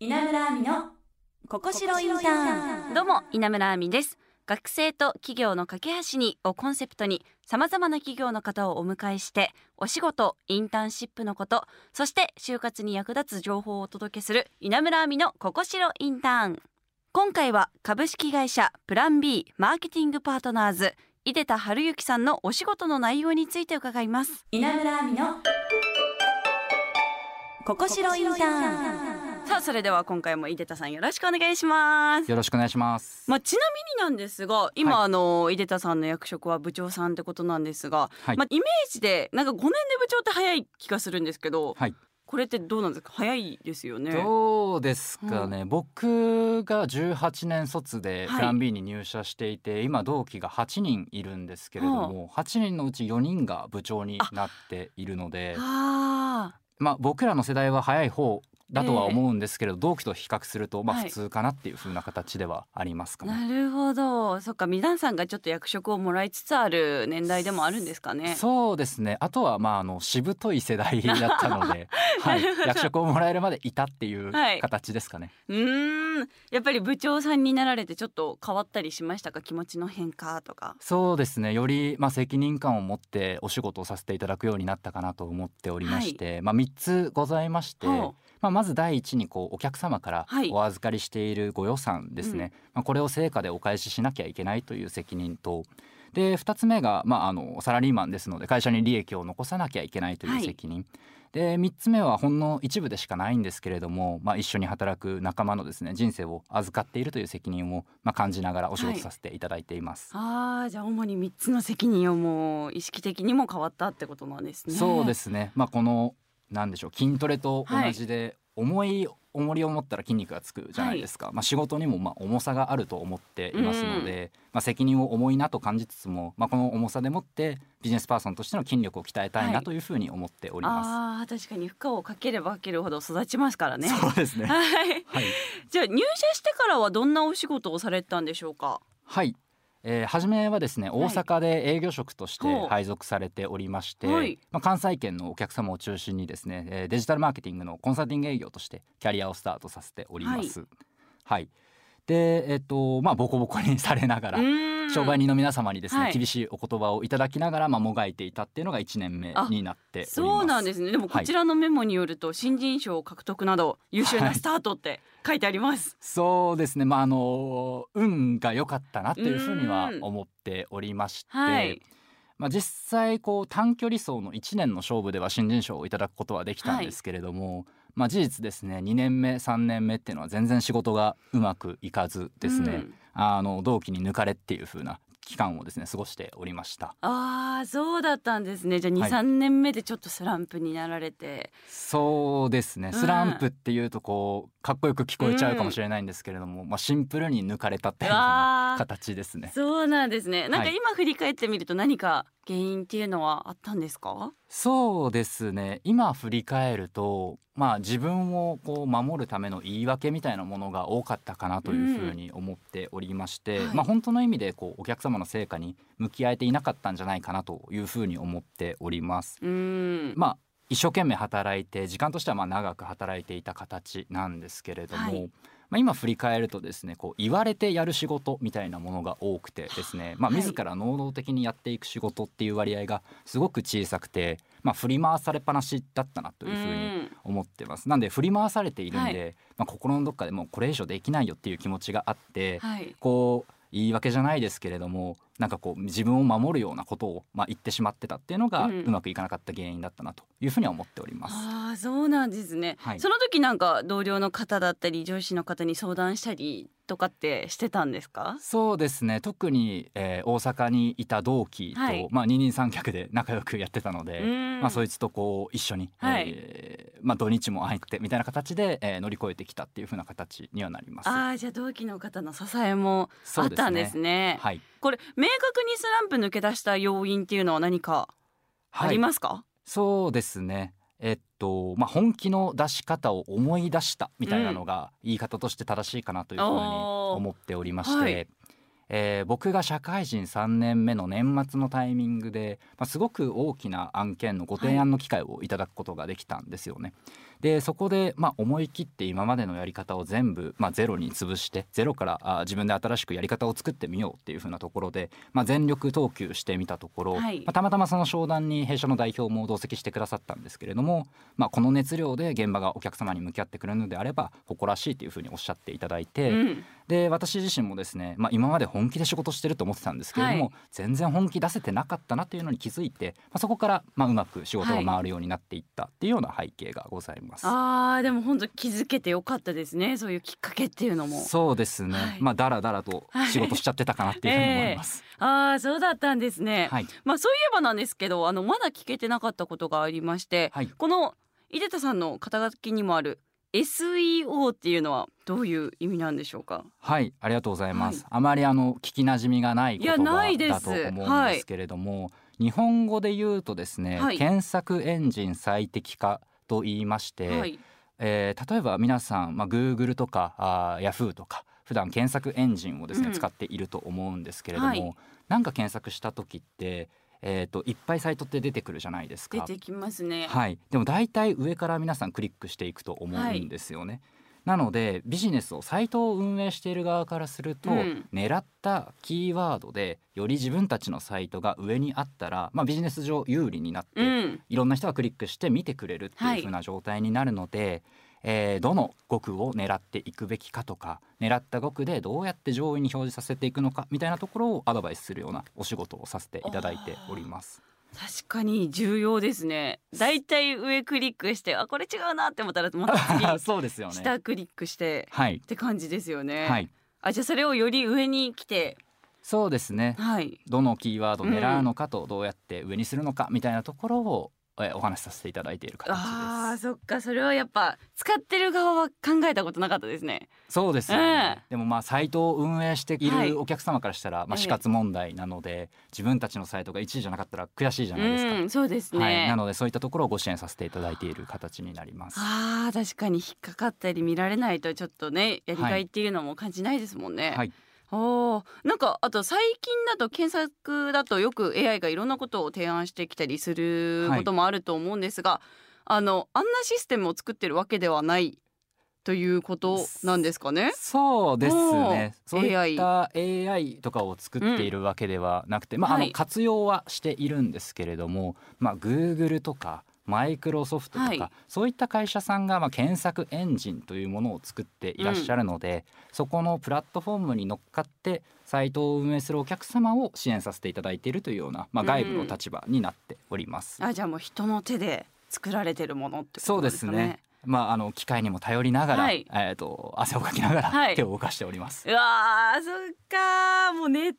稲村亜美のここしろインターン。どうも稲村亜美です。学生と企業の架け橋にをコンセプトにさまざまな企業の方をお迎えしてお仕事インターンシップのことそして就活に役立つ情報をお届けする稲村亜美のここしろインターン。今回は株式会社プラン B マーケティングパートナーズ井出田春之さんのお仕事の内容について伺います。稲村亜美のここしろインターンさあそれでは今回も井出田さんよろしくお願いします。よろしくお願いします。まあ、ちなみになんですが今、はい。あの井出田さんの役職は部長さんってことなんですが、はい。まあ、イメージでなんか5年で部長って早い気がするんですけど、はい。これってどうなんですか？早いですよね。どうですかね、僕が18年卒ではい。プラン B に入社していて、今同期が8人いるんですけれども、8人のうち4人が部長になっているのであ。まあ僕らの世代は早い方だとは思うんですけれど、同期と比較するとまあはい。普通かなっていう風な形ではありますかーね。なるほど。そっか皆さんがちょっと役職をもらいつつある年代でもあるんですかね。そうですね。あとはまああのしぶとい世代だったので、はい。役職をもらえるまでいたっていうはい。形ですかね。うーん。やっぱり部長さんになられてちょっと変わったりしましたか？気持ちの変化とか。そうですね。より、まあ、責任感を持ってお仕事をさせていただくようになったかなと思っておりまして、まあ、3つございまして、ほまあ、まず第一にこうお客様からはい。お預かりしているご予算ですね、まあ、これを成果でお返ししなきゃいけないという責任と。で2つ目が、まあ、あのサラリーマンですので会社に利益を残さなきゃいけないという責任、で3つ目はほんの一部でしかないんですけれども、まあ、一緒に働く仲間のですね人生を預かっているという責任を、まあ、感じながらお仕事させていただいています。あーじゃあ主に3つの責任をもう意識的にも変わったってことなんですね。そうですね。まあこのなんでしょう筋トレと同じで、重い重りを持ったら筋肉がつくじゃないですか。まあ仕事にもまあ重さがあると思っていますので、まあ責任を重いなと感じつつも、まあこの重さでもってビジネスパーソンとしての筋力を鍛えたいはないというふうに思っておりまあー確かに負荷をかければかけるほど育ちますからね。す。そうですね。はい。はい。じゃあ入社してからはどんなお仕事をされてたんでしょうか？はい。えー、初めはですね大阪で営業職として配属されておりまして、はい。まあ、関西圏のお客様を中心にですね、えーデジタルマーケティングのコンサルティング営業としてキャリアをスタートさせております。はい、でえっ、とまあボコボコにされながら、商売に人の皆様にですね、はい。厳しいお言葉をいただきながら、まあ、もがいていたっていうのが1年目になっております。そうなんですね。でもこちらのメモによると新人賞獲得など優秀なスタートって書いてあります。そうですね。まああの運が良かったなっていうふうには思っておりまして、はい。まあ、実際こう短距離走の1年の勝負では新人賞をいただくことはできたんですけれども、まあ、事実ですね。2年目3年目っていうのは全然仕事がうまくいかずですね、うんあの同期に抜かれっていう風な期間をですね過ごしておりました。ああそうだったんですね。じゃあ二はい。三、年目でちょっとスランプになられて。そうですね。うん。スランプっていうとこうかっこよく聞こえちゃうかもしれないんですけれども、まあ、シンプルに抜かれたっていう形ですね。そうなんですね。なんかはい。今振り返ってみると何か原因っていうのはあったんですか？そうですね今振り返るとまあ自分をこう守るための言い訳みたいなものが多かったかなというふうに思っておりまして、はいまあ本当の意味でこうお客様の成果に向き合えていなかったんじゃないかなというふうに思っております。うーん。まあ一生懸命働いて時間としてはまあ長く働いていた形なんですけれども、はいまあ、今振り返るとですねこう言われてやる仕事みたいなものが多くてですね、まあ、はい自ら能動的にやっていく仕事っていう割合がすごく小さくて、まあ、振り回されっぱなしだったなというふうにん思ってます。なんで振り回されているんで、はまあ、心のどっかでもうこれ以上できないよっていう気持ちがあって、はい。こう言い訳じゃないですけれどもなんかこう自分を守るようなことを、まあ、言ってしまってたっていうのがううんまくいかなかった原因だったなというふうには思っております。ああそうなんですね、はい。その時なんか同僚の方だったり上司の方に相談したりとかってしてたんですか？そうですね。特に、えー大阪にいた同期と、はい。まあ、二人三脚で仲良くやってたので、うん。まあ、そいつとこう一緒に、はい。えーまあ、土日も会えてみたいな形で、えー乗り越えてきたっていう風な形にはなります。ああじゃあ同期の方の支えもあったんですね。はい、これ明確にスランプ抜け出した要因っていうのは何かありますか、そうですね。えっとまあ、本気の出し方を思い出したみたいなのが言い方として正しいかなというふうに思っておりまして、はいえー僕が社会人3年目の年末のタイミングで、まあ、すごく大きな案件のご提案の機会をいただくことができたんですよね。でそこで、まあ、思い切って今までのやり方を全部、まあ、ゼロに潰してゼロからあ自分で新しくやり方を作ってみようっていう風なところで、まあ、全力投球してみたところ、はい。まあ、たまたまその商談に弊社の代表も同席してくださったんですけれども、まあ、この熱量で現場がお客様に向き合ってくれるのであれば誇らしいという風におっしゃっていただいて、うん。で私自身もですね、まあ、今まで本気で仕事してると思ってたんですけれども、はい。全然本気出せてなかったなというのに気づいて、まあ、そこから、まあ、うまく仕事が回るようになっていったっていうような背景がございます。あーでも本当気づけてよかったですね。そういうきっかけっていうのも。そうですね、はい。まあだらだらと仕事しちゃってたかなっていうふうに思います。あーそうだったんですね、はい、まあそういえばなんですけどあのまだ聞けてなかったことがありまして、はい。この井出田さんの肩書きにもある SEO っていうのはどういう意味なんでしょうか？はい、ありがとうございます。はい。あまりあの聞き馴染みがない言葉だと思うんですけれども、日本語で言うとですね、はい。検索エンジン最適化と言いまして、はい。えー例えば皆さん、まあ、Google とかあ Yahoo とか普段検索エンジンをですね、うん。使っていると思うんですけれども、はい。なんか検索した時って、えー、といっぱいサイトって出てくるじゃないですか。出てきますね、はい、でも大体上から皆さんクリックしていくと思うんですよね。なのでビジネスをサイトを運営している側からすると、うん。狙ったキーワードでより自分たちのサイトが上にあったら、まあ、ビジネス上有利になって、うん。いろんな人がクリックして見てくれるっていう風な状態になるので、えーどの語句を狙っていくべきかとか狙った語句でどうやって上位に表示させていくのかみたいなところをアドバイスするようなお仕事をさせていただいております。確かに重要ですね。だいたい上クリックしてあこれ違うなって思ったらまた次 そうですよね。下クリックしてはい。って感じですよね、はい、あじゃあそれをより上に来て。そうですね。はい。どのキーワードを狙うのかとどうやって上にするのかみたいなところを、えお話しさせていただいている形です。あーそっかそれはやっぱ使ってる側は考えたことなかったですねそうですよね、えでもまあサイトを運営していはいるお客様からしたら、まあええ死活問題なので、自分たちのサイトが1位じゃなかったら悔しいじゃないですか。うんそうですね、はい、なのでそういったところをご支援させていただいている形になります。あー確かに引っかかったり見られないとちょっとねやりがいっていうのも感じないですもんね。はい、おーなんかあと最近だと検索だとよく AI がいろんなことを提案してきたりすることもあると思うんですが、あのあんなシステムを作ってるわけではないということなんですかね？そうですね。そういった AI とかを作っているわけではなくて、まああはいの活用はしているんですけれども、まあ Google とかマイクロソフトとか、はいそういった会社さんがまあ検索エンジンというものを作っていらっしゃるので、そこのプラットフォームに乗っかってサイトを運営するお客様を支援させていただいているというような、まあ、外部の立場になっております。あじゃあもう人の手で作られてるものってこそうでとですすかね。ね。まああの機械にも頼りながら、はいえっ、と汗をかきながはいら手を動かしております。うわーそっかもうネットの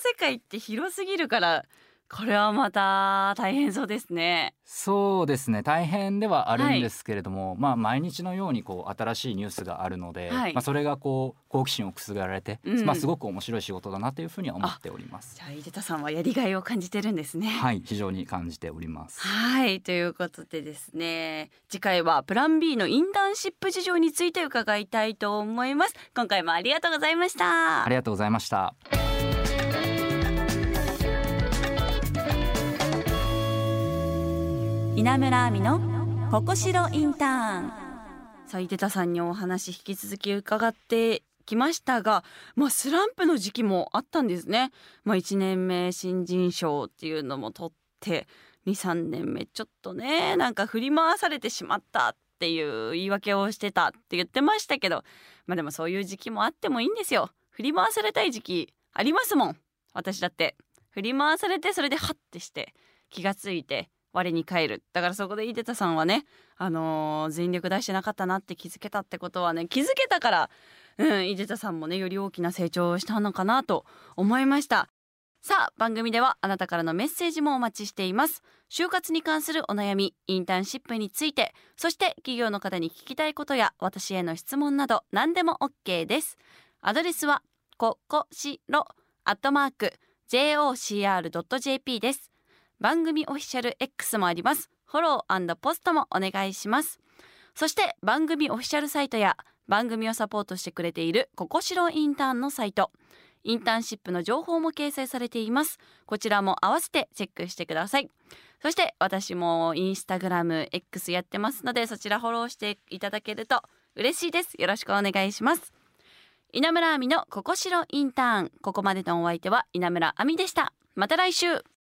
世界って広すぎるからこれはまた大変そうですね。そうですね大変ではあるんですけれども、まあ毎日のようにこう新しいニュースがあるので、はいまあそれがこう好奇心をくすぐられて、うんまあすごく面白い仕事だなというふうには思っておりますじ。ゃあ井出田さんはやりがいを感じてるんですね。はい非常に感じております。はいということでですね次回はプラン B のインターンシップ事情について伺いたいと思います今回もありがとうございましたありがとうございました。稲村亜美のここしろインターン。さあ井出田さんにお話引き続き伺ってきましたが、まあ、スランプの時期もあったんですね、まあ、1年目新人賞っていうのも取って23年目ちょっとねなんか振り回されてしまったっていう言い訳をしてたって言ってましたけどまあでもそういう時期もあってもいいんですよ。振り回されたい時期ありますもん。私だって。振り回されてそれでハッてして気がついて我に返る。だからそこで井出田さんはねあのー全力出してなかったなって気づけたってことはね気づけたからうん井出田さんもねより大きな成長をしたのかなと思いました。さあ番組ではあなたからのメッセージもお待ちしています。就活に関するお悩みインターンシップについてそして企業の方に聞きたいことや私への質問など何でも OK です。アドレスはここしろアットマーク jocr.jp です。番組オフィシャル X もあります。フォローポストもお願いします。そして番組オフィシャルサイトや番組をサポートしてくれているココシロインターンのサイト。インターンシップの情報も掲載されています。こちらも合わせてチェックしてください。そして私もインスタグラム X やってますのでそちらフォローしていただけると嬉しいです。よろしくお願いします。稲村亜美のここしろインターン。ここまでのお相手は稲村亜美でした。また来週。